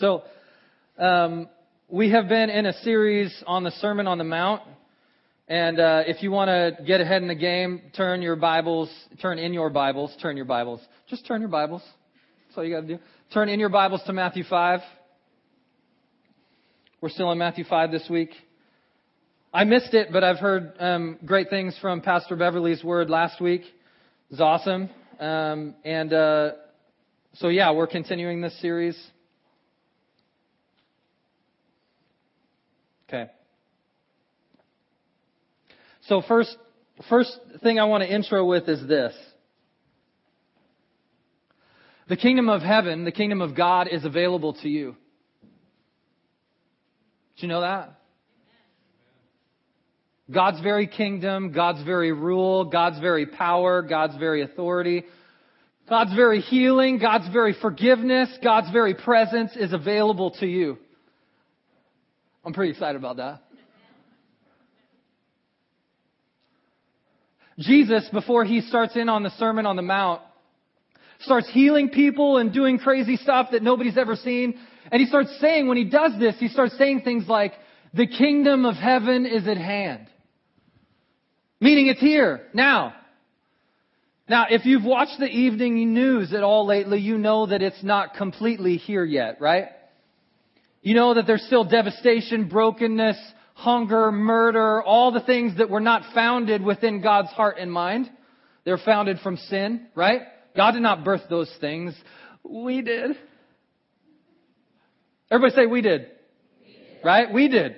So, um, we have been in a series on the Sermon on the Mount. And uh, if you want to get ahead in the game, turn your Bibles, turn in your Bibles, turn your Bibles. Just turn your Bibles. That's all you got to do. Turn in your Bibles to Matthew 5. We're still in Matthew 5 this week. I missed it, but I've heard um, great things from Pastor Beverly's word last week. It was awesome. Um, and uh, so, yeah, we're continuing this series. Okay. So first, first thing I want to intro with is this. The kingdom of heaven, the kingdom of God is available to you. Did you know that? God's very kingdom, God's very rule, God's very power, God's very authority, God's very healing, God's very forgiveness, God's very presence is available to you. I'm pretty excited about that. Jesus, before he starts in on the Sermon on the Mount, starts healing people and doing crazy stuff that nobody's ever seen. And he starts saying, when he does this, he starts saying things like, the kingdom of heaven is at hand. Meaning it's here, now. Now, if you've watched the evening news at all lately, you know that it's not completely here yet, right? You know that there's still devastation, brokenness, hunger, murder, all the things that were not founded within God's heart and mind. They're founded from sin, right? God did not birth those things. We did. Everybody say we did. we did. Right? We did.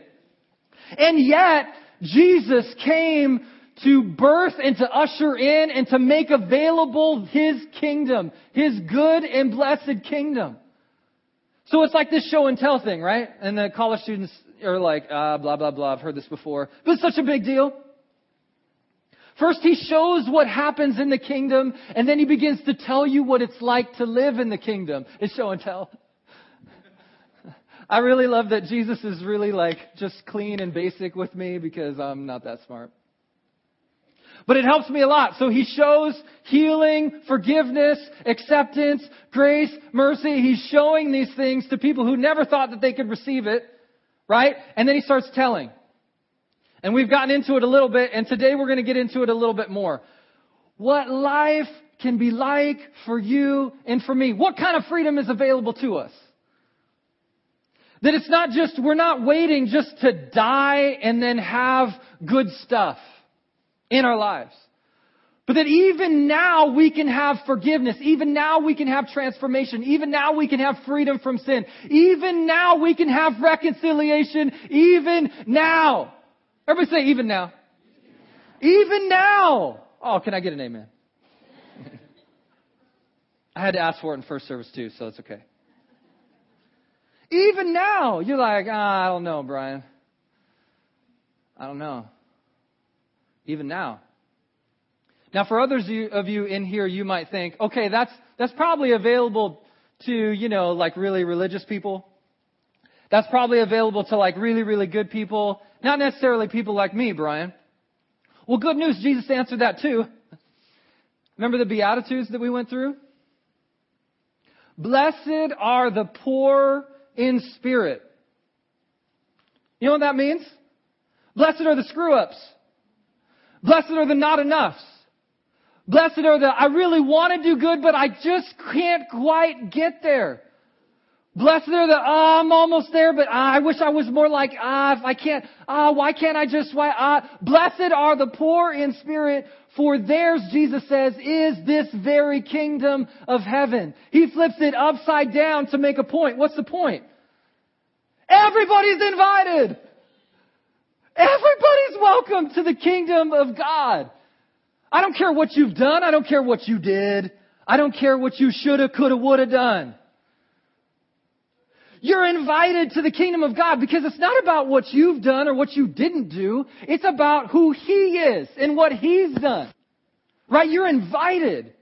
And yet, Jesus came to birth and to usher in and to make available His kingdom, His good and blessed kingdom. So it's like this show and tell thing, right? And the college students are like, ah, blah, blah, blah, I've heard this before. But it's such a big deal. First, he shows what happens in the kingdom, and then he begins to tell you what it's like to live in the kingdom. It's show and tell. I really love that Jesus is really like just clean and basic with me because I'm not that smart. But it helps me a lot. So he shows healing, forgiveness, acceptance, grace, mercy. He's showing these things to people who never thought that they could receive it, right? And then he starts telling. And we've gotten into it a little bit, and today we're going to get into it a little bit more. What life can be like for you and for me. What kind of freedom is available to us? That it's not just, we're not waiting just to die and then have good stuff in our lives. But that even now we can have forgiveness. Even now we can have transformation. Even now we can have freedom from sin. Even now we can have reconciliation. Even now. Everybody say even now. Even now. Oh, can I get an amen? I had to ask for it in first service too, so it's okay. Even now, you're like, ah, I don't know, Brian. I don't know even now. Now, for others of you in here, you might think, okay, that's, that's probably available to, you know, like really religious people. That's probably available to like really, really good people. Not necessarily people like me, Brian. Well, good news, Jesus answered that too. Remember the Beatitudes that we went through? Blessed are the poor in spirit. You know what that means? Blessed are the screw ups. Blessed are the not enoughs. Blessed are the, I really want to do good, but I just can't quite get there. Blessed are the, ah, I'm almost there, but ah, I wish I was more like, ah, if I can't, ah, why can't I just, why, ah. Blessed are the poor in spirit, for theirs, Jesus says, is this very kingdom of heaven. He flips it upside down to make a point. What's the point? Everybody's invited! Everybody's welcome to the kingdom of God. I don't care what you've done. I don't care what you did. I don't care what you shoulda, coulda, woulda done. You're invited to the kingdom of God because it's not about what you've done or what you didn't do. It's about who He is and what He's done. Right? You're invited.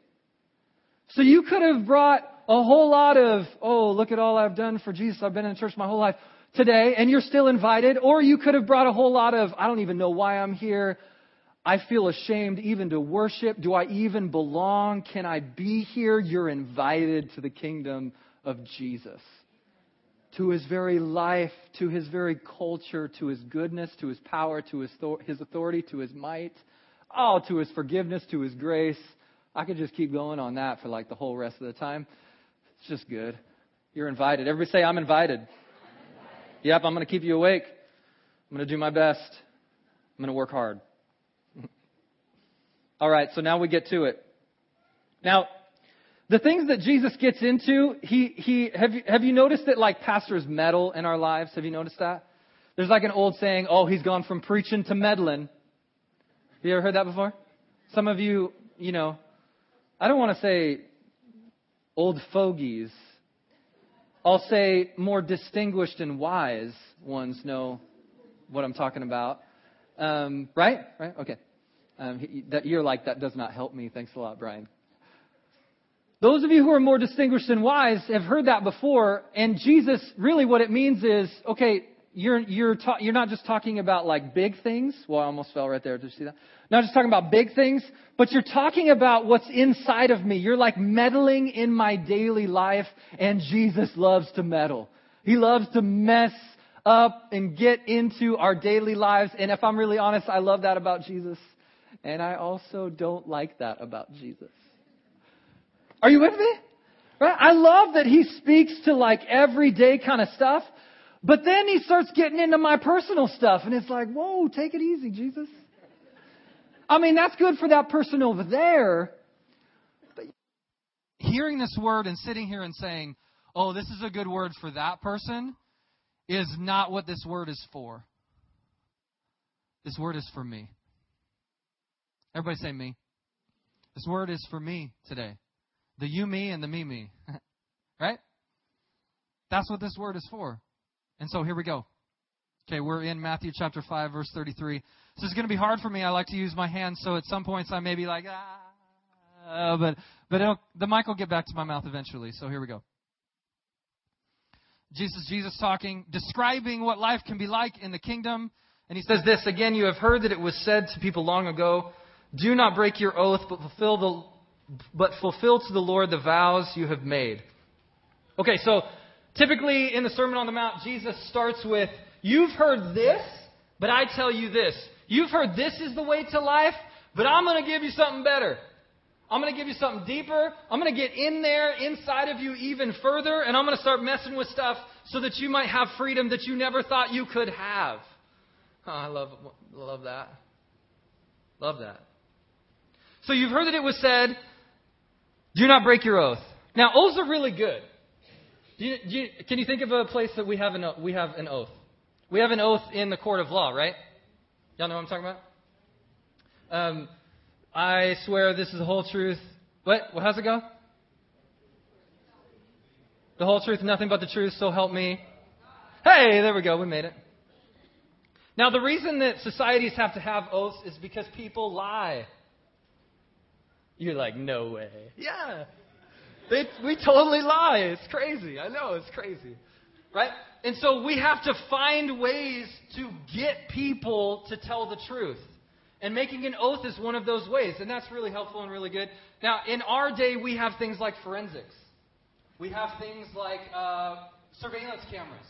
So you could have brought a whole lot of, oh, look at all I've done for Jesus. I've been in church my whole life today and you're still invited, or you could have brought a whole lot of, I don't even know why I'm here. I feel ashamed even to worship. Do I even belong? Can I be here? You're invited to the kingdom of Jesus. to his very life, to his very culture, to his goodness, to his power, to his, his authority, to his might, oh, to his forgiveness, to his grace. I could just keep going on that for like the whole rest of the time. It's just good. You're invited. Everybody say, I'm invited. Yep, I'm going to keep you awake. I'm going to do my best. I'm going to work hard. All right, so now we get to it. Now, the things that Jesus gets into, he, he, have you, have you noticed that like pastors meddle in our lives? Have you noticed that? There's like an old saying, oh, he's gone from preaching to meddling. Have you ever heard that before? Some of you, you know, I don't want to say old fogies. I'll say more distinguished and wise ones know what I'm talking about. Um, right? Right? Okay. Um, that you're like, that does not help me. Thanks a lot, Brian. Those of you who are more distinguished and wise have heard that before, and Jesus, really what it means is, okay, you're, you're, ta- you're not just talking about like big things. Well, I almost fell right there. Did you see that? Not just talking about big things, but you're talking about what's inside of me. You're like meddling in my daily life, and Jesus loves to meddle. He loves to mess up and get into our daily lives. And if I'm really honest, I love that about Jesus. And I also don't like that about Jesus. Are you with me? Right? I love that he speaks to like everyday kind of stuff, but then he starts getting into my personal stuff, and it's like, whoa, take it easy, Jesus. I mean, that's good for that person over there. But hearing this word and sitting here and saying, oh, this is a good word for that person, is not what this word is for. This word is for me. Everybody say me. This word is for me today. The you, me, and the me, me. right? That's what this word is for. And so here we go. Okay, we're in Matthew chapter 5, verse 33. This is going to be hard for me. I like to use my hands, so at some points I may be like, ah, but, but the mic will get back to my mouth eventually. So here we go. Jesus, Jesus talking, describing what life can be like in the kingdom. And he says this again, you have heard that it was said to people long ago, do not break your oath, but fulfill the but fulfill to the Lord the vows you have made. Okay, so typically in the Sermon on the Mount, Jesus starts with, You've heard this, but I tell you this. You've heard this is the way to life, but I'm going to give you something better. I'm going to give you something deeper. I'm going to get in there, inside of you, even further, and I'm going to start messing with stuff so that you might have freedom that you never thought you could have. Oh, I love, love that. Love that. So you've heard that it was said, do not break your oath. Now, oaths are really good. Do you, do you, can you think of a place that we have, an, we have an oath? We have an oath in the court of law, right? Y'all know what I'm talking about? Um, I swear this is the whole truth. What? Well, how's it go? The whole truth, nothing but the truth, so help me. Hey, there we go. We made it. Now, the reason that societies have to have oaths is because people lie. You're like, no way. Yeah. They, we totally lie. It's crazy. I know, it's crazy. Right? And so we have to find ways to get people to tell the truth. And making an oath is one of those ways. And that's really helpful and really good. Now, in our day, we have things like forensics. We have things like uh, surveillance cameras.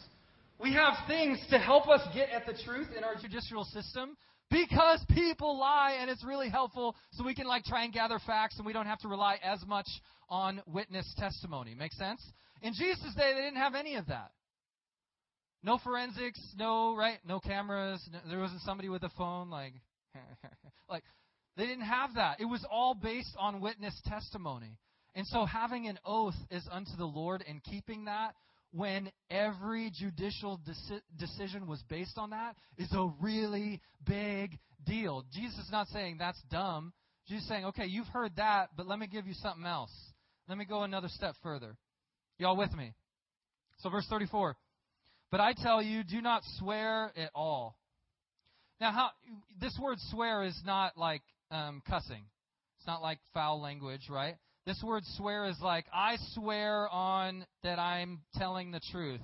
We have things to help us get at the truth in our judicial system because people lie and it's really helpful so we can like try and gather facts and we don't have to rely as much on witness testimony. Make sense? In Jesus' day, they didn't have any of that. No forensics, no right, no cameras. No, there wasn't somebody with a phone like, like they didn't have that. It was all based on witness testimony. And so having an oath is unto the Lord and keeping that when every judicial deci- decision was based on that is a really big deal. Jesus is not saying that's dumb. Jesus is saying, okay, you've heard that, but let me give you something else. Let me go another step further. Y'all with me? So, verse 34. But I tell you, do not swear at all. Now, how this word swear is not like um, cussing. It's not like foul language, right? This word swear is like, I swear on that I'm telling the truth.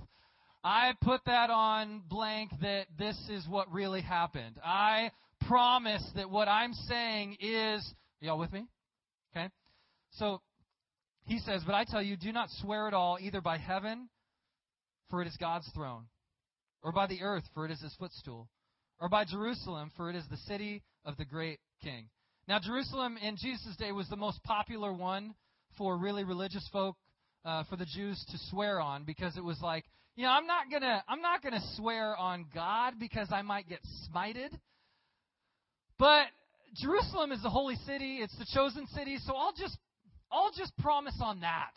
I put that on blank that this is what really happened. I promise that what I'm saying is. Y'all with me? Okay? So he says, But I tell you, do not swear at all, either by heaven, for it is God's throne, or by the earth, for it is his footstool, or by Jerusalem, for it is the city of the great king. Now, Jerusalem in Jesus' day was the most popular one for really religious folk, uh, for the Jews to swear on, because it was like, you know, I'm not gonna, I'm not gonna swear on God because I might get smited. But Jerusalem is the holy city; it's the chosen city, so I'll just, I'll just promise on that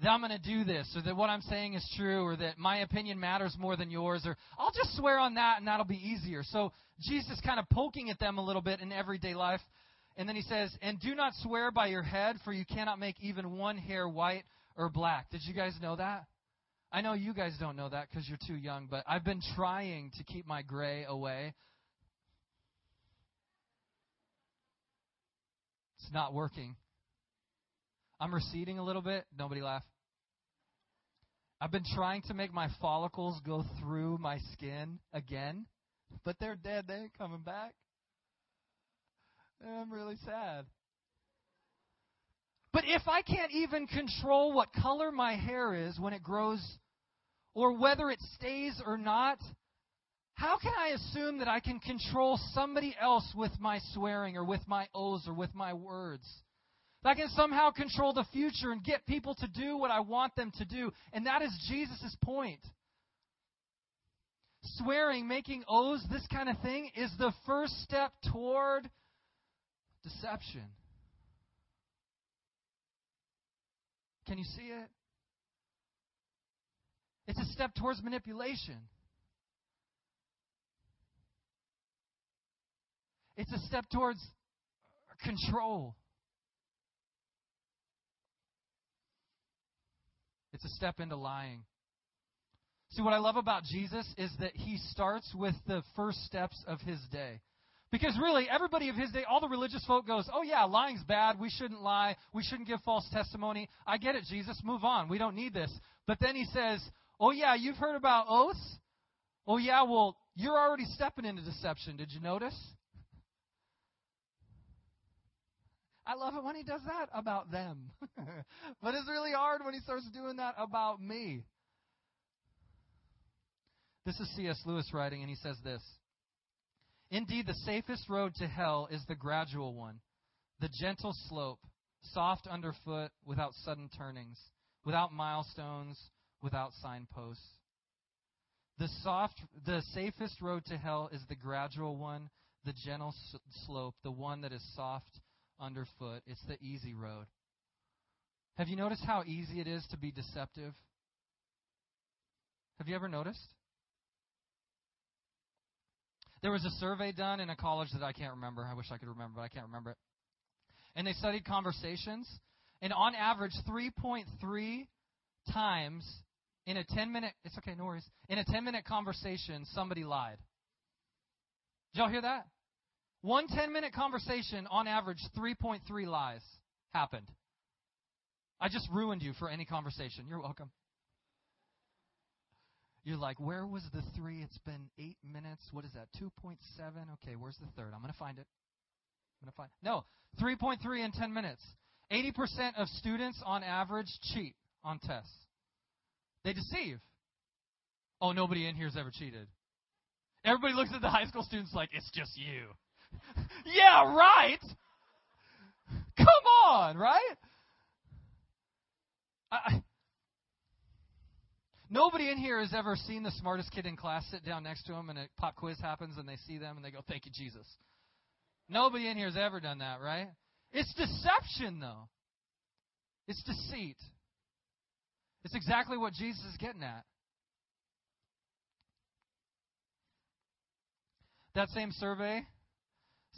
that I'm going to do this, or that what I'm saying is true, or that my opinion matters more than yours, or I'll just swear on that and that'll be easier. So Jesus kind of poking at them a little bit in everyday life. And then he says, And do not swear by your head, for you cannot make even one hair white or black. Did you guys know that? I know you guys don't know that because you're too young, but I've been trying to keep my gray away. It's not working. I'm receding a little bit. Nobody laugh. I've been trying to make my follicles go through my skin again, but they're dead. They ain't coming back. I'm really sad. But if I can't even control what color my hair is when it grows or whether it stays or not, how can I assume that I can control somebody else with my swearing or with my oaths or with my words? That I can somehow control the future and get people to do what I want them to do. And that is Jesus' point. Swearing, making oaths, this kind of thing is the first step toward deception. Can you see it? It's a step towards manipulation. It's a step towards control. It's a step into lying. See, what I love about Jesus is that he starts with the first steps of his day. Because really, everybody of his day, all the religious folk goes, oh yeah, lying's bad. We shouldn't lie. We shouldn't give false testimony. I get it, Jesus. Move on. We don't need this. But then he says, oh yeah, you've heard about oaths? Oh yeah, well, you're already stepping into deception. Did you notice? I love it when he does that about them. but it's really hard when he starts doing that about me. This is C.S. Lewis writing, and he says this Indeed, the safest road to hell is the gradual one, the gentle slope, soft underfoot, without sudden turnings, without milestones, without signposts. The soft, the safest road to hell is the gradual one, the gentle slope, the one that is soft underfoot. It's the easy road. Have you noticed how easy it is to be deceptive? Have you ever noticed? There was a survey done in a college that I can't remember. I wish I could remember, but I can't remember it. And they studied conversations, and on average, 3.3 times in a 10 minute, it's okay, no worries, in a 10 minute conversation, somebody lied. Did y'all hear that? One 10 minute conversation, on average, 3.3 lies happened. I just ruined you for any conversation. You're welcome. You're like, where was the three? It's been eight minutes. What is that? 2.7? Okay, where's the third? I'm going to find it. I'm going to find No, 3.3 in 10 minutes. 80% of students on average cheat on tests. They deceive. Oh, nobody in here has ever cheated. Everybody looks at the high school students like, it's just you. yeah, right. Come on, right? I, nobody in here has ever seen the smartest kid in class sit down next to him and a pop quiz happens and they see them and they go, Thank you, Jesus. Nobody in here has ever done that, right? It's deception, though. It's deceit. It's exactly what Jesus is getting at. That same survey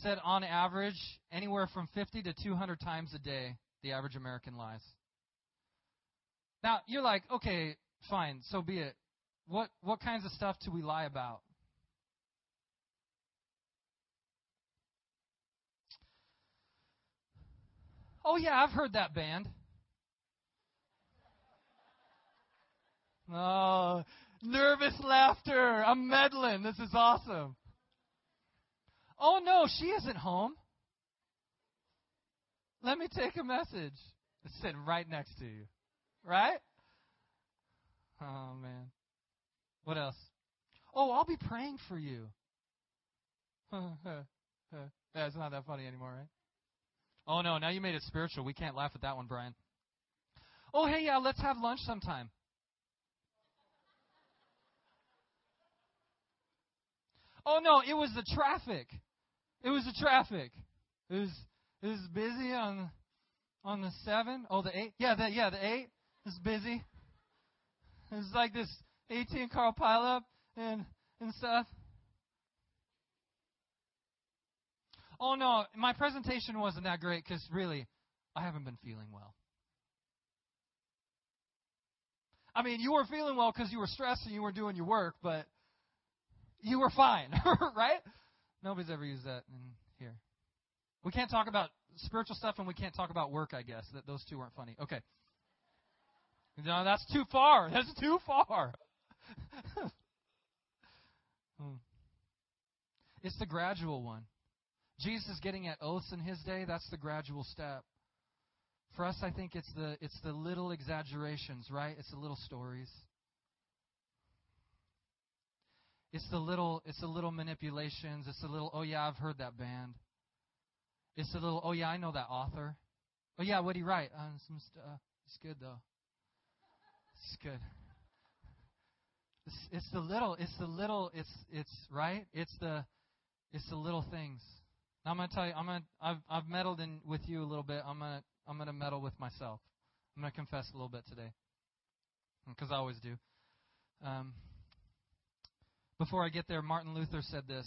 said on average, anywhere from 50 to 200 times a day, the average American lies. Now, you're like, okay, fine, so be it. What, what kinds of stuff do we lie about? Oh, yeah, I've heard that band. Oh, nervous laughter. I'm meddling. This is awesome. Oh, no, she isn't home. Let me take a message. It's sitting right next to you. Right? Oh, man. What else? Oh, I'll be praying for you. That's not that funny anymore, right? Oh no, now you made it spiritual. We can't laugh at that one, Brian. Oh, hey, yeah, let's have lunch sometime. Oh no, it was the traffic. It was the traffic. It was it was busy on on the seven. Oh, the eight. Yeah, the yeah the eight is busy. It was like this 18 car pileup and and stuff. Oh no, my presentation wasn't that great because really, I haven't been feeling well. I mean, you were feeling well because you were stressed and you were doing your work, but you were fine, right? Nobody's ever used that in here. We can't talk about spiritual stuff and we can't talk about work, I guess. That those two weren't funny. Okay. No, that's too far. That's too far. Hmm. it's the gradual one. Jesus getting at oaths in his day, that's the gradual step. For us, I think it's the it's the little exaggerations, right? It's the little stories. It's the little it's the little manipulations. It's the little oh yeah, I've heard that band. It's the little oh yeah, I know that author. Oh yeah, what'd he write? Uh, some stuff. It's good though. It's good. It's, it's the little. It's the little. It's it's right. It's the it's the little things. Now I'm gonna tell you. I'm gonna. I've I've meddled in with you a little bit. I'm gonna I'm gonna meddle with myself. I'm gonna confess a little bit today, because I always do. Um, before I get there, Martin Luther said this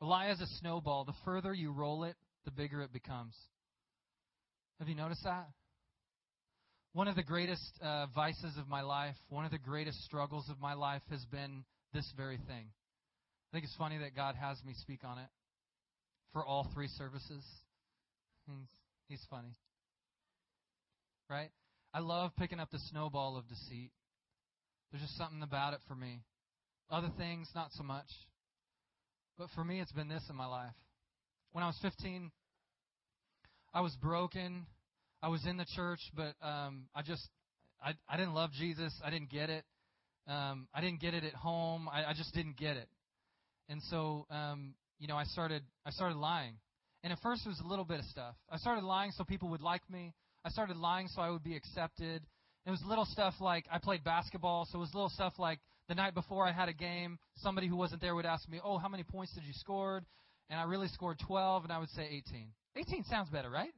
A lie is a snowball. The further you roll it, the bigger it becomes. Have you noticed that? One of the greatest uh, vices of my life, one of the greatest struggles of my life has been this very thing. I think it's funny that God has me speak on it for all three services. He's, he's funny. Right? I love picking up the snowball of deceit. There's just something about it for me. Other things, not so much. But for me, it's been this in my life. When I was 15, I was broken. I was in the church, but um, I just I, I didn't love Jesus. I didn't get it. Um, I didn't get it at home. I, I just didn't get it. And so, um, you know, I started I started lying. And at first, it was a little bit of stuff. I started lying so people would like me. I started lying so I would be accepted. It was little stuff like I played basketball, so it was little stuff like the night before I had a game, somebody who wasn't there would ask me, "Oh, how many points did you score?" And I really scored 12, and I would say 18. 18 sounds better, right?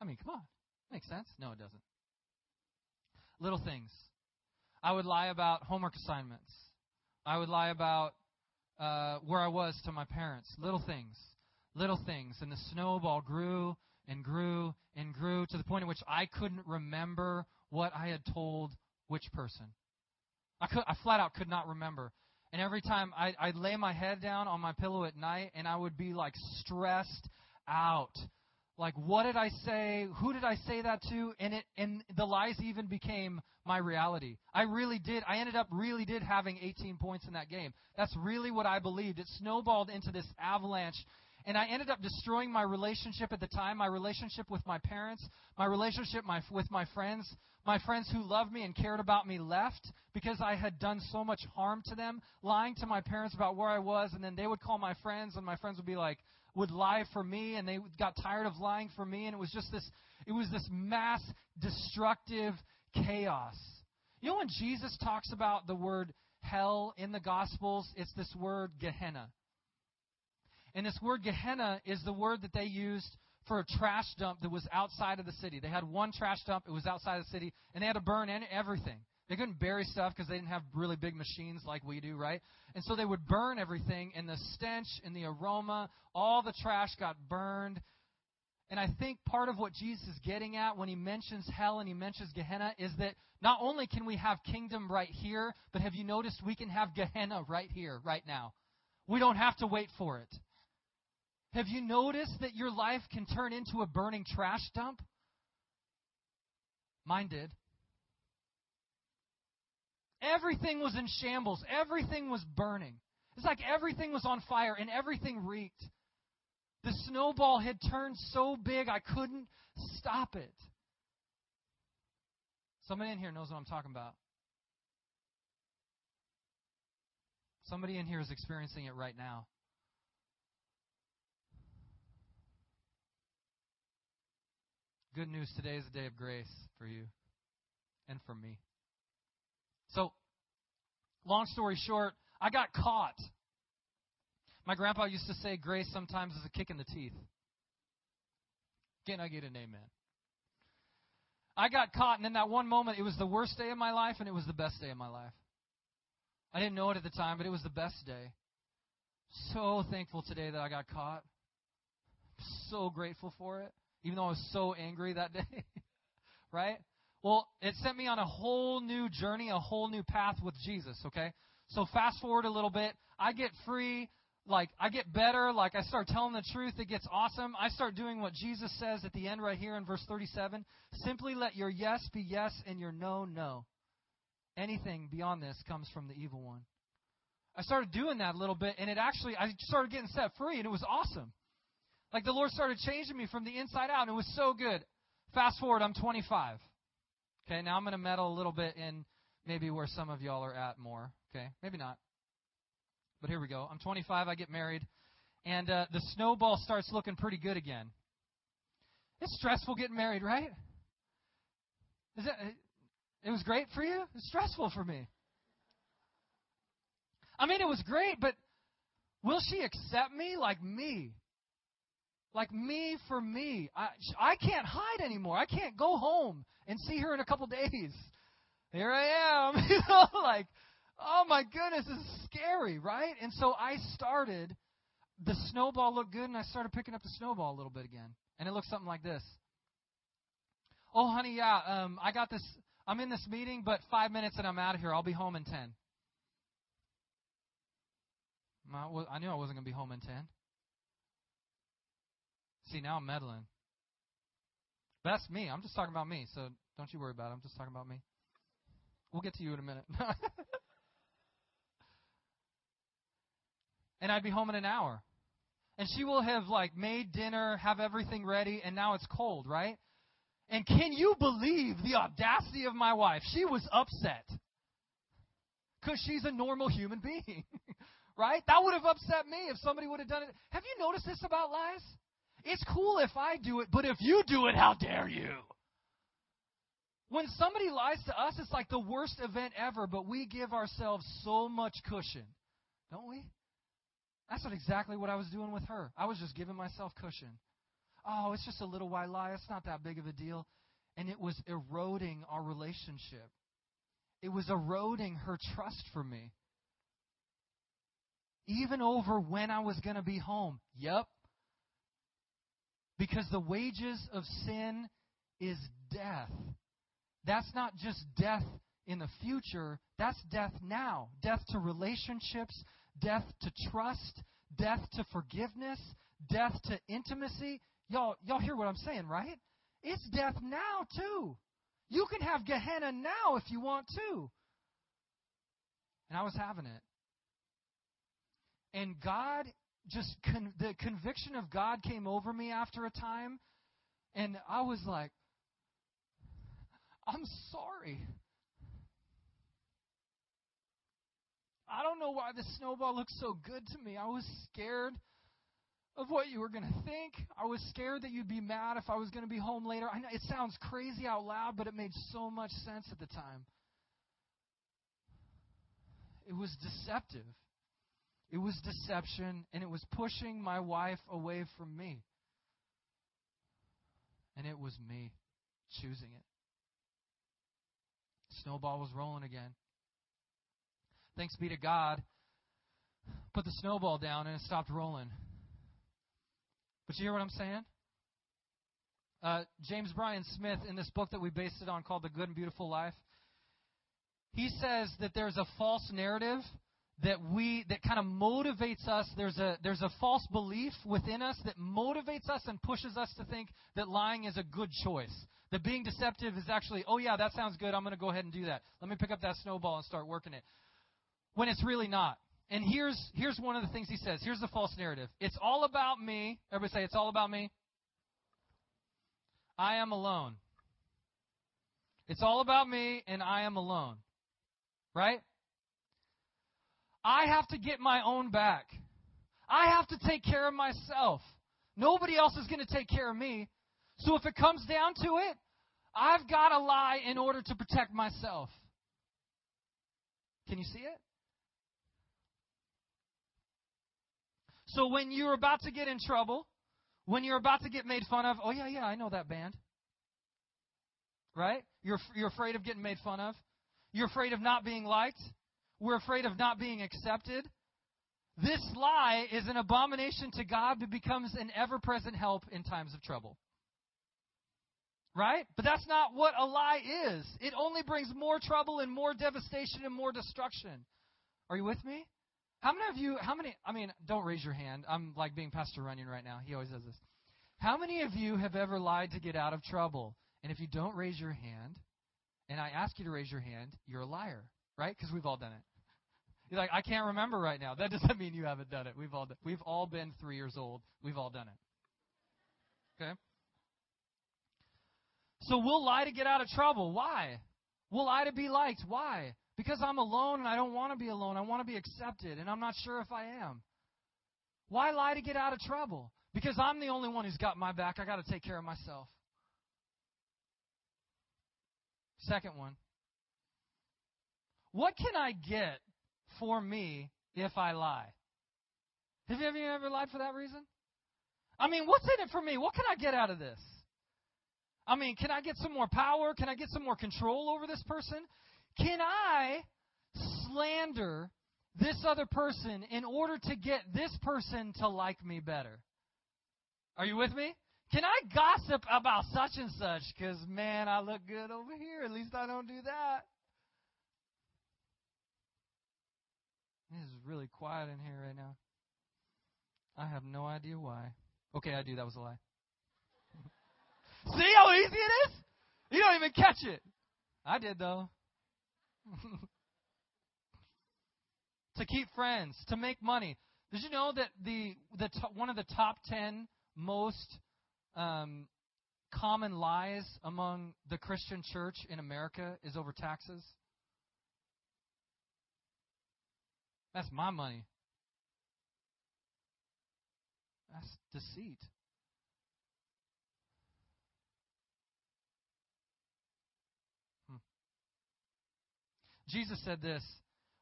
I mean, come on, makes sense. No, it doesn't. Little things. I would lie about homework assignments. I would lie about uh, where I was to my parents. Little things, little things, and the snowball grew and grew and grew to the point at which I couldn't remember what I had told which person. I could, I flat out could not remember. And every time I, I'd lay my head down on my pillow at night, and I would be like stressed out. Like, what did I say? Who did I say that to? And it, and the lies even became my reality. I really did. I ended up really did having 18 points in that game. That's really what I believed. It snowballed into this avalanche and I ended up destroying my relationship at the time, my relationship with my parents, my relationship my, with my friends. My friends who loved me and cared about me left because I had done so much harm to them, lying to my parents about where I was, and then they would call my friends, and my friends would be like, would lie for me, and they got tired of lying for me, and it was just this, it was this mass destructive chaos. You know when Jesus talks about the word hell in the Gospels, it's this word Gehenna. And this word Gehenna is the word that they used for a trash dump that was outside of the city. They had one trash dump, it was outside of the city, and they had to burn everything. They couldn't bury stuff because they didn't have really big machines like we do, right? And so they would burn everything, and the stench and the aroma, all the trash got burned. And I think part of what Jesus is getting at when he mentions hell and he mentions Gehenna is that not only can we have kingdom right here, but have you noticed we can have Gehenna right here, right now? We don't have to wait for it. Have you noticed that your life can turn into a burning trash dump? Mine did. Everything was in shambles. Everything was burning. It's like everything was on fire and everything reeked. The snowball had turned so big I couldn't stop it. Somebody in here knows what I'm talking about. Somebody in here is experiencing it right now. Good news today is a day of grace for you and for me. So, long story short, I got caught. My grandpa used to say grace sometimes is a kick in the teeth. Can I get an amen? I got caught, and in that one moment, it was the worst day of my life, and it was the best day of my life. I didn't know it at the time, but it was the best day. So thankful today that I got caught. So grateful for it even though I was so angry that day. right? Well, it sent me on a whole new journey, a whole new path with Jesus, okay? So fast forward a little bit. I get free. Like, I get better. Like, I start telling the truth. It gets awesome. I start doing what Jesus says at the end right here in verse 37. Simply let your yes be yes and your no, no. Anything beyond this comes from the evil one. I started doing that a little bit, and it actually, I started getting set free, and it was awesome. Like the Lord started changing me from the inside out, and it was so good. Fast forward, I'm 25. Okay, now I'm going to meddle a little bit in maybe where some of y'all are at more. Okay, maybe not. But here we go. I'm 25, I get married, and uh, the snowball starts looking pretty good again. It's stressful getting married, right? Is it? It was great for you. It's stressful for me. I mean, it was great, but will she accept me like me? Like me for me. I, I can't hide anymore. I can't go home and see her in a couple days. Here I am. you know, like, oh my goodness, this is scary, right? And so I started, the snowball looked good, and I started picking up the snowball a little bit again. And it looked something like this. Oh, honey, yeah, um, I got this. I'm in this meeting, but five minutes and I'm out of here. I'll be home in ten. I knew I wasn't going to be home in ten. See, now I'm meddling. That's me. I'm just talking about me, so don't you worry about it. I'm just talking about me. We'll get to you in a minute. and I'd be home in an hour. And she will have like made dinner, have everything ready, and now it's cold, right? And can you believe the audacity of my wife? She was upset. Because she's a normal human being. right? That would have upset me if somebody would have done it. Have you noticed this about lies? It's cool if I do it, but if you do it, how dare you? When somebody lies to us, it's like the worst event ever, but we give ourselves so much cushion, don't we? That's what exactly what I was doing with her. I was just giving myself cushion. Oh, it's just a little white lie. It's not that big of a deal. And it was eroding our relationship. It was eroding her trust for me. Even over when I was going to be home. Yep, because the wages of sin is death. That's not just death in the future, that's death now. Death to relationships, death to trust, death to forgiveness, death to intimacy. Y'all y'all hear what I'm saying, right? It's death now too. You can have Gehenna now if you want to. And I was having it. And God just con- the conviction of God came over me after a time, and I was like, I'm sorry. I don't know why the snowball looked so good to me. I was scared of what you were going to think. I was scared that you'd be mad if I was going to be home later. I know it sounds crazy out loud, but it made so much sense at the time. It was deceptive. It was deception, and it was pushing my wife away from me. And it was me choosing it. Snowball was rolling again. Thanks be to God, put the snowball down and it stopped rolling. But you hear what I'm saying? Uh, James Bryan Smith, in this book that we based it on called The Good and Beautiful Life, he says that there's a false narrative that we that kind of motivates us. There's a there's a false belief within us that motivates us and pushes us to think that lying is a good choice. That being deceptive is actually oh yeah that sounds good. I'm going to go ahead and do that. Let me pick up that snowball and start working it. When it's really not. And here's here's one of the things he says. Here's the false narrative. It's all about me. Everybody say it's all about me. I am alone. It's all about me and i am alone. Right I have to get my own back. I have to take care of myself. Nobody else is going to take care of me. So if it comes down to it, I've got to lie in order to protect myself. Can you see it? So when you're about to get in trouble, when you're about to get made fun of, oh yeah, yeah, I know that band. Right? You're you're afraid of getting made fun of. You're afraid of not being liked. We're afraid of not being accepted. This lie is an abomination to God but becomes an ever-present help in times of trouble. Right? But that's not what a lie is. It only brings more trouble and more devastation and more destruction. Are you with me? How many of you, how many, I mean, don't raise your hand. I'm like being Pastor Runyon right now. He always does this. How many of you have ever lied to get out of trouble? And if you don't raise your hand, and I ask you to raise your hand, you're a liar, right? Because we've all done it. You're like, I can't remember right now. That doesn't mean you haven't done it. We've all, we've all been three years old. We've all done it. Okay? So we'll lie to get out of trouble. Why? We'll lie to be liked. Why? Because I'm alone and I don't want to be alone. I want to be accepted, and I'm not sure if I am. Why lie to get out of trouble? Because I'm the only one who's got my back. I got to take care of myself. Second one. What can I get for me if I lie? Have you ever lied for that reason? I mean, what's in it for me? What can I get out of this? I mean, can I get some more power? Can I get some more control over this person? Can I slander this other person in order to get this person to like me better? Are you with me? Can I gossip about such and such because, man, I look good over here? At least I don't do that. It is really quiet in here right now. I have no idea why. Okay, I do. That was a lie. See how easy it is? You don't even catch it. I did, though. to keep friends, to make money. Did you know that the the one of the top ten most um, common lies among the Christian church in America is over taxes? That's my money. That's deceit. Hmm. Jesus said this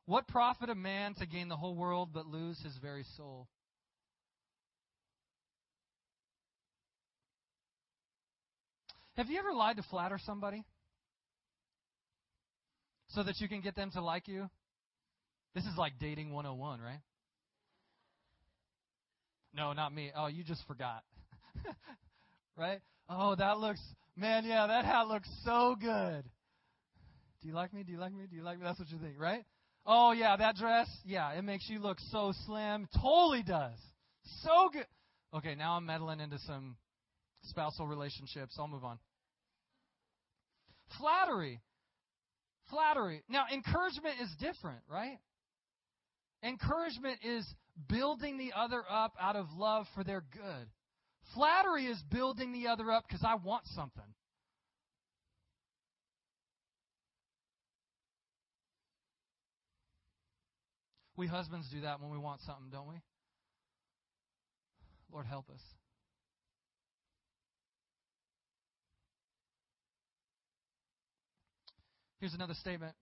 What profit a man to gain the whole world but lose his very soul? Have you ever lied to flatter somebody? So that you can get them to like you? This is like dating 101, right? No, not me. Oh, you just forgot. right? Oh, that looks, man, yeah, that hat looks so good. Do you like me? Do you like me? Do you like me? That's what you think, right? Oh, yeah, that dress, yeah, it makes you look so slim. Totally does. So good. Okay, now I'm meddling into some spousal relationships. I'll move on. Flattery. Flattery. Now, encouragement is different, right? Encouragement is building the other up out of love for their good. Flattery is building the other up because I want something. We husbands do that when we want something, don't we? Lord, help us. Here's another statement.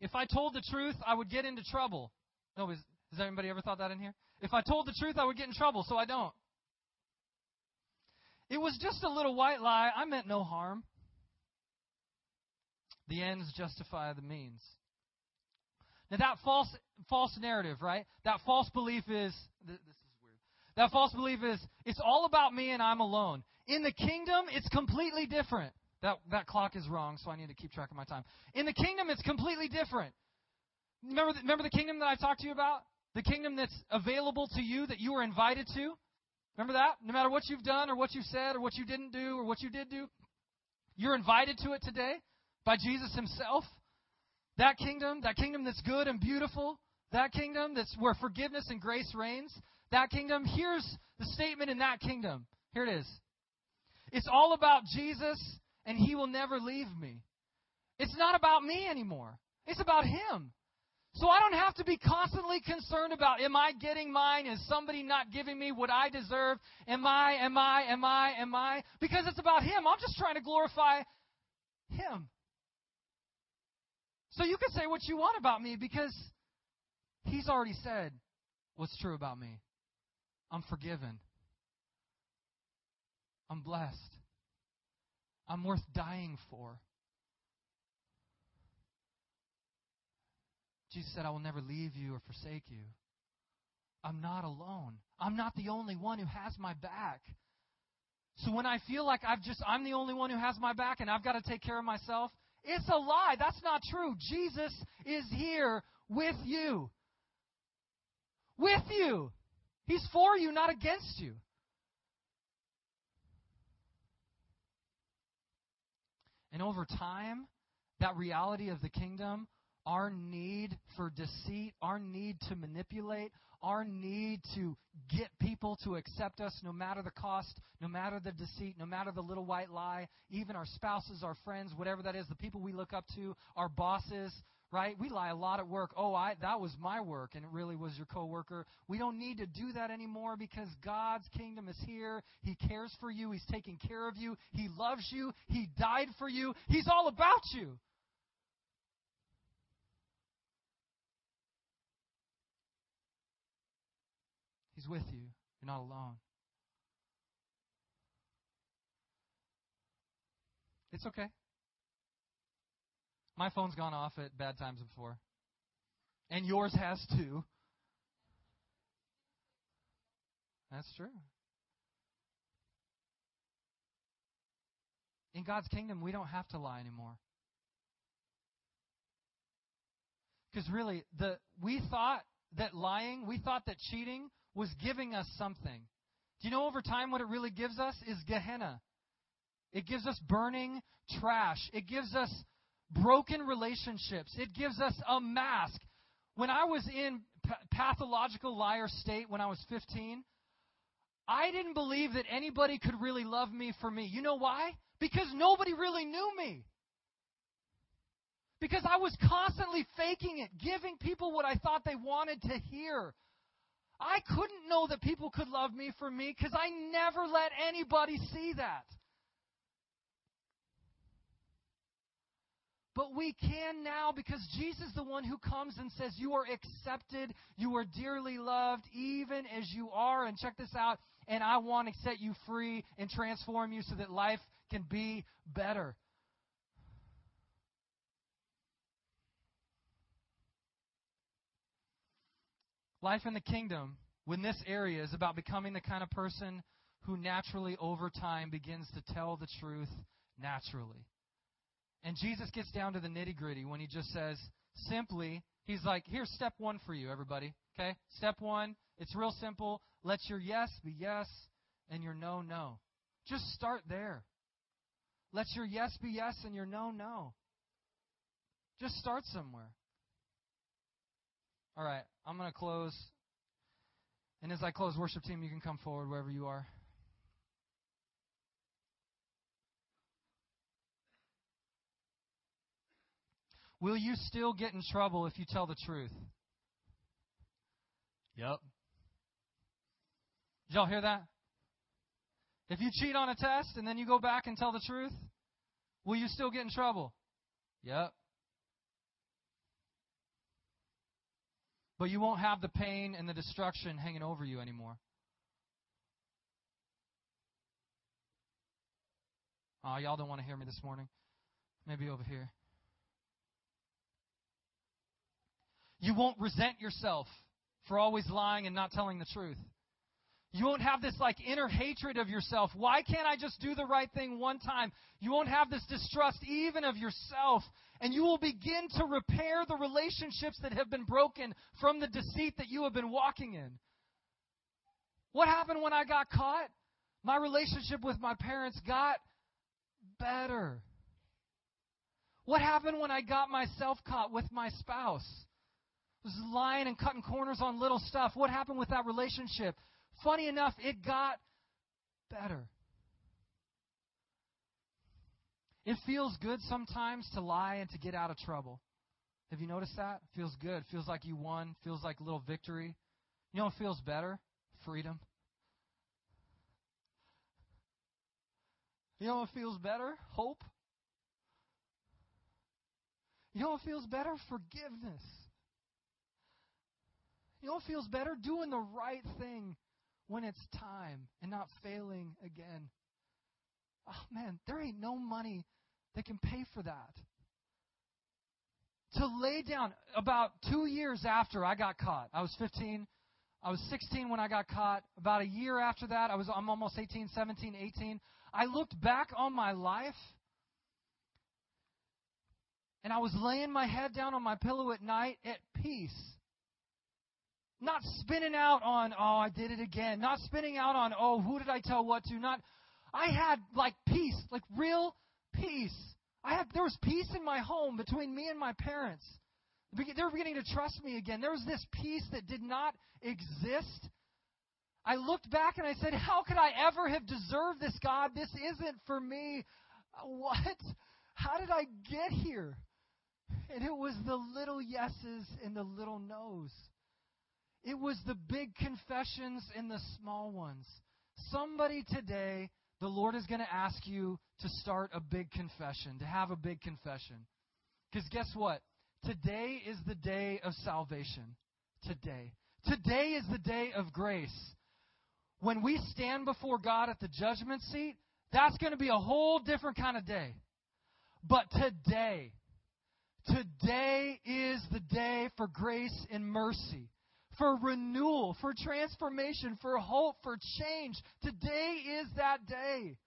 If I told the truth, I would get into trouble. No, has, has anybody ever thought that in here? If I told the truth, I would get in trouble, so I don't. It was just a little white lie. I meant no harm. The ends justify the means. Now that false false narrative, right? That false belief is this is weird. That false belief is it's all about me and I'm alone. In the kingdom, it's completely different. That that clock is wrong, so I need to keep track of my time. In the kingdom, it's completely different. Remember the, remember the kingdom that I talked to you about? The kingdom that's available to you that you were invited to? Remember that? No matter what you've done or what you said or what you didn't do or what you did do, you're invited to it today by Jesus himself. That kingdom, that kingdom that's good and beautiful, that kingdom that's where forgiveness and grace reigns, that kingdom, here's the statement in that kingdom. Here it is. It's all about Jesus and he will never leave me. It's not about me anymore. It's about him. So I don't have to be constantly concerned about am I getting mine? Is somebody not giving me what I deserve? Am I, am I, am I, am I? Because it's about Him. I'm just trying to glorify Him. So you can say what you want about me because He's already said what's true about me. I'm forgiven. I'm blessed. I'm worth dying for. Jesus said, I will never leave you or forsake you. I'm not alone. I'm not the only one who has my back. So when I feel like I've just I'm the only one who has my back and I've got to take care of myself, it's a lie. That's not true. Jesus is here with you. With you. He's for you, not against you. And over time, that reality of the kingdom, our need for deceit, our need to manipulate, our need to get people to accept us no matter the cost, no matter the deceit, no matter the little white lie, even our spouses, our friends, whatever that is, the people we look up to, our bosses, right? We lie a lot at work. Oh, I that was my work and it really was your coworker. We don't need to do that anymore because God's kingdom is here. He cares for you. He's taking care of you. He loves you. He died for you. He's all about you. With you. You're not alone. It's okay. My phone's gone off at bad times before. And yours has too. That's true. In God's kingdom, we don't have to lie anymore. Because really, the we thought that lying, we thought that cheating was giving us something. Do you know over time what it really gives us is Gehenna? It gives us burning trash. It gives us broken relationships. It gives us a mask. When I was in pathological liar state when I was 15, I didn't believe that anybody could really love me for me. You know why? Because nobody really knew me. Because I was constantly faking it, giving people what I thought they wanted to hear. I couldn't know that people could love me for me because I never let anybody see that. But we can now because Jesus is the one who comes and says, You are accepted, you are dearly loved, even as you are. And check this out, and I want to set you free and transform you so that life can be better. Life in the kingdom, when this area is about becoming the kind of person who naturally, over time, begins to tell the truth naturally. And Jesus gets down to the nitty gritty when he just says, simply, he's like, here's step one for you, everybody. Okay? Step one, it's real simple. Let your yes be yes and your no, no. Just start there. Let your yes be yes and your no, no. Just start somewhere. All right, I'm going to close. And as I close, worship team, you can come forward wherever you are. Will you still get in trouble if you tell the truth? Yep. Did y'all hear that? If you cheat on a test and then you go back and tell the truth, will you still get in trouble? Yep. But you won't have the pain and the destruction hanging over you anymore. Oh, y'all don't want to hear me this morning. Maybe over here. You won't resent yourself for always lying and not telling the truth. You won't have this like inner hatred of yourself. Why can't I just do the right thing one time? You won't have this distrust even of yourself. And you will begin to repair the relationships that have been broken from the deceit that you have been walking in. What happened when I got caught? My relationship with my parents got better. What happened when I got myself caught with my spouse? was lying and cutting corners on little stuff. What happened with that relationship? Funny enough, it got better. It feels good sometimes to lie and to get out of trouble. Have you noticed that? Feels good. Feels like you won. Feels like a little victory. You know what feels better? Freedom. You know what feels better? Hope. You know what feels better? Forgiveness. You know what feels better? Doing the right thing when it's time and not failing again. Oh man, there ain't no money that can pay for that. To lay down about two years after I got caught, I was 15. I was 16 when I got caught. About a year after that, I was I'm almost 18, 17, 18. I looked back on my life and I was laying my head down on my pillow at night at peace. Not spinning out on, oh, I did it again. Not spinning out on, oh, who did I tell what to? Not, I had like peace, like real peace. I had, there was peace in my home between me and my parents. They were beginning to trust me again. There was this peace that did not exist. I looked back and I said, How could I ever have deserved this, God? This isn't for me. What? How did I get here? And it was the little yeses and the little nos. It was the big confessions and the small ones. Somebody today, the Lord is going to ask you to start a big confession, to have a big confession. Because guess what? Today is the day of salvation. Today. Today is the day of grace. When we stand before God at the judgment seat, that's going to be a whole different kind of day. But today, today is the day for grace and mercy, for renewal, for transformation, for hope, for change. Today is that day.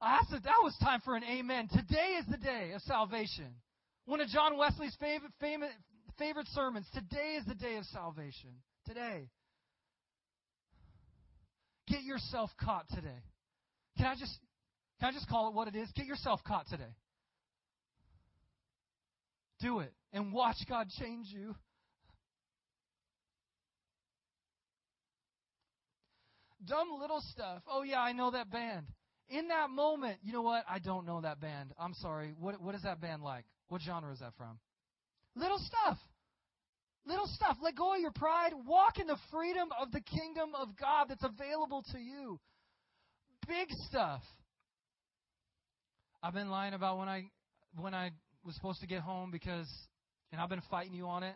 I said that was time for an amen. Today is the day of salvation. One of John Wesley's favorite, favorite, favorite sermons. Today is the day of salvation. Today. Get yourself caught today. Can I just can I just call it what it is? Get yourself caught today. Do it and watch God change you. Dumb little stuff. Oh yeah, I know that band. In that moment, you know what? I don't know that band. I'm sorry. What what is that band like? What genre is that from? Little stuff. Little stuff. Let go of your pride. Walk in the freedom of the kingdom of God that's available to you. Big stuff. I've been lying about when I when I was supposed to get home because and I've been fighting you on it.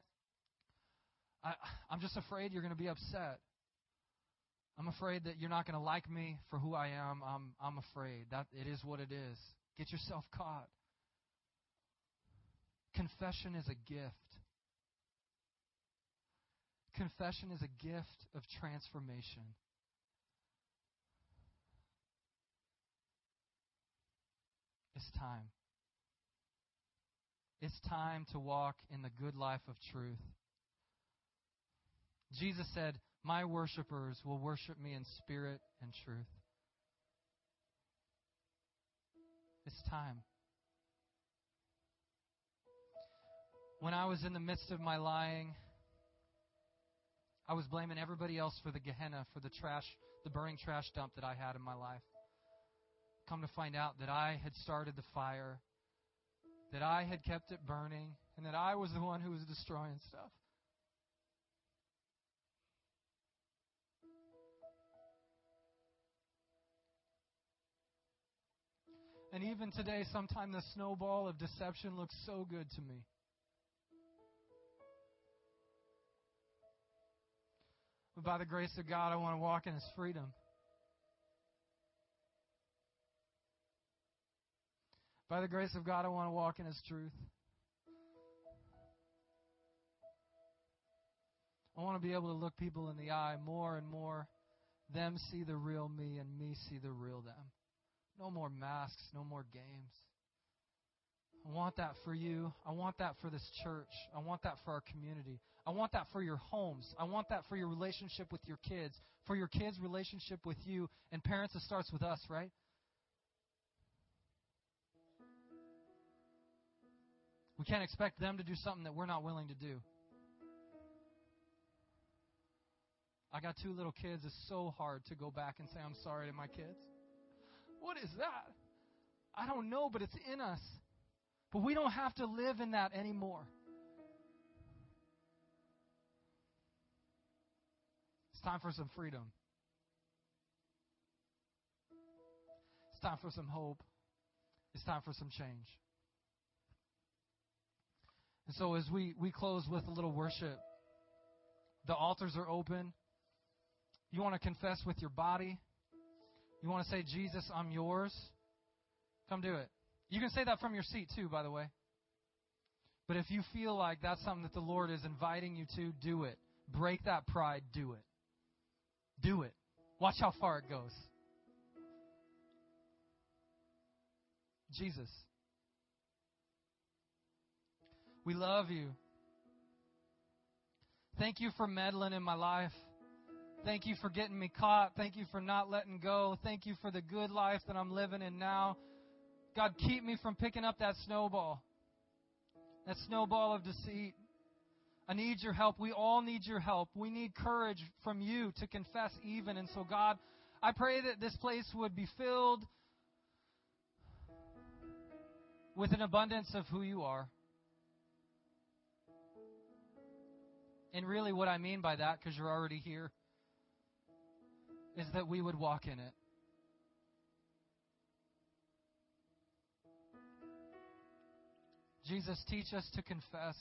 I I'm just afraid you're going to be upset. I'm afraid that you're not going to like me for who I am. I'm I'm afraid that it is what it is. Get yourself caught. Confession is a gift. Confession is a gift of transformation. It's time. It's time to walk in the good life of truth. Jesus said, My worshipers will worship me in spirit and truth. It's time. When I was in the midst of my lying, I was blaming everybody else for the Gehenna, for the trash, the burning trash dump that I had in my life. Come to find out that I had started the fire, that I had kept it burning, and that I was the one who was destroying stuff. And even today, sometimes the snowball of deception looks so good to me. But by the grace of God, I want to walk in His freedom. By the grace of God, I want to walk in His truth. I want to be able to look people in the eye more and more. Them see the real me and me see the real them. No more masks, no more games. I want that for you. I want that for this church. I want that for our community. I want that for your homes. I want that for your relationship with your kids, for your kids' relationship with you. And parents, it starts with us, right? We can't expect them to do something that we're not willing to do. I got two little kids. It's so hard to go back and say, I'm sorry to my kids. What is that? I don't know, but it's in us. But we don't have to live in that anymore. It's time for some freedom. It's time for some hope. It's time for some change. And so, as we, we close with a little worship, the altars are open. You want to confess with your body, you want to say, Jesus, I'm yours. Come do it. You can say that from your seat, too, by the way. But if you feel like that's something that the Lord is inviting you to, do it. Break that pride, do it. Do it. Watch how far it goes. Jesus. We love you. Thank you for meddling in my life. Thank you for getting me caught. Thank you for not letting go. Thank you for the good life that I'm living in now. God, keep me from picking up that snowball, that snowball of deceit. I need your help. We all need your help. We need courage from you to confess even. And so, God, I pray that this place would be filled with an abundance of who you are. And really, what I mean by that, because you're already here, is that we would walk in it. Jesus, teach us to confess.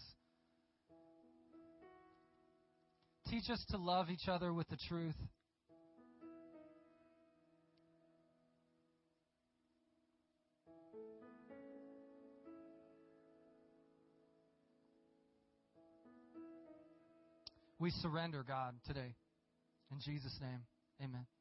Teach us to love each other with the truth. We surrender, God, today. In Jesus' name, amen.